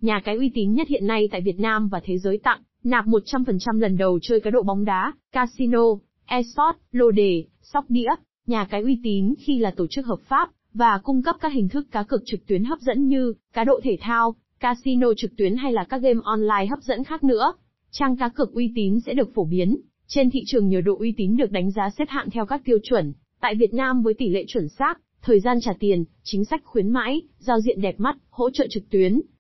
nhà cái uy tín nhất hiện nay tại Việt Nam và thế giới tặng, nạp 100% lần đầu chơi cá độ bóng đá, casino, eSport, lô đề, sóc đĩa, nhà cái uy tín khi là tổ chức hợp pháp và cung cấp các hình thức cá cược trực tuyến hấp dẫn như cá độ thể thao, casino trực tuyến hay là các game online hấp dẫn khác nữa. Trang cá cược uy tín sẽ được phổ biến trên thị trường nhờ độ uy tín được đánh giá xếp hạng theo các tiêu chuẩn. Tại Việt Nam với tỷ lệ chuẩn xác, thời gian trả tiền, chính sách khuyến mãi, giao diện đẹp mắt, hỗ trợ trực tuyến,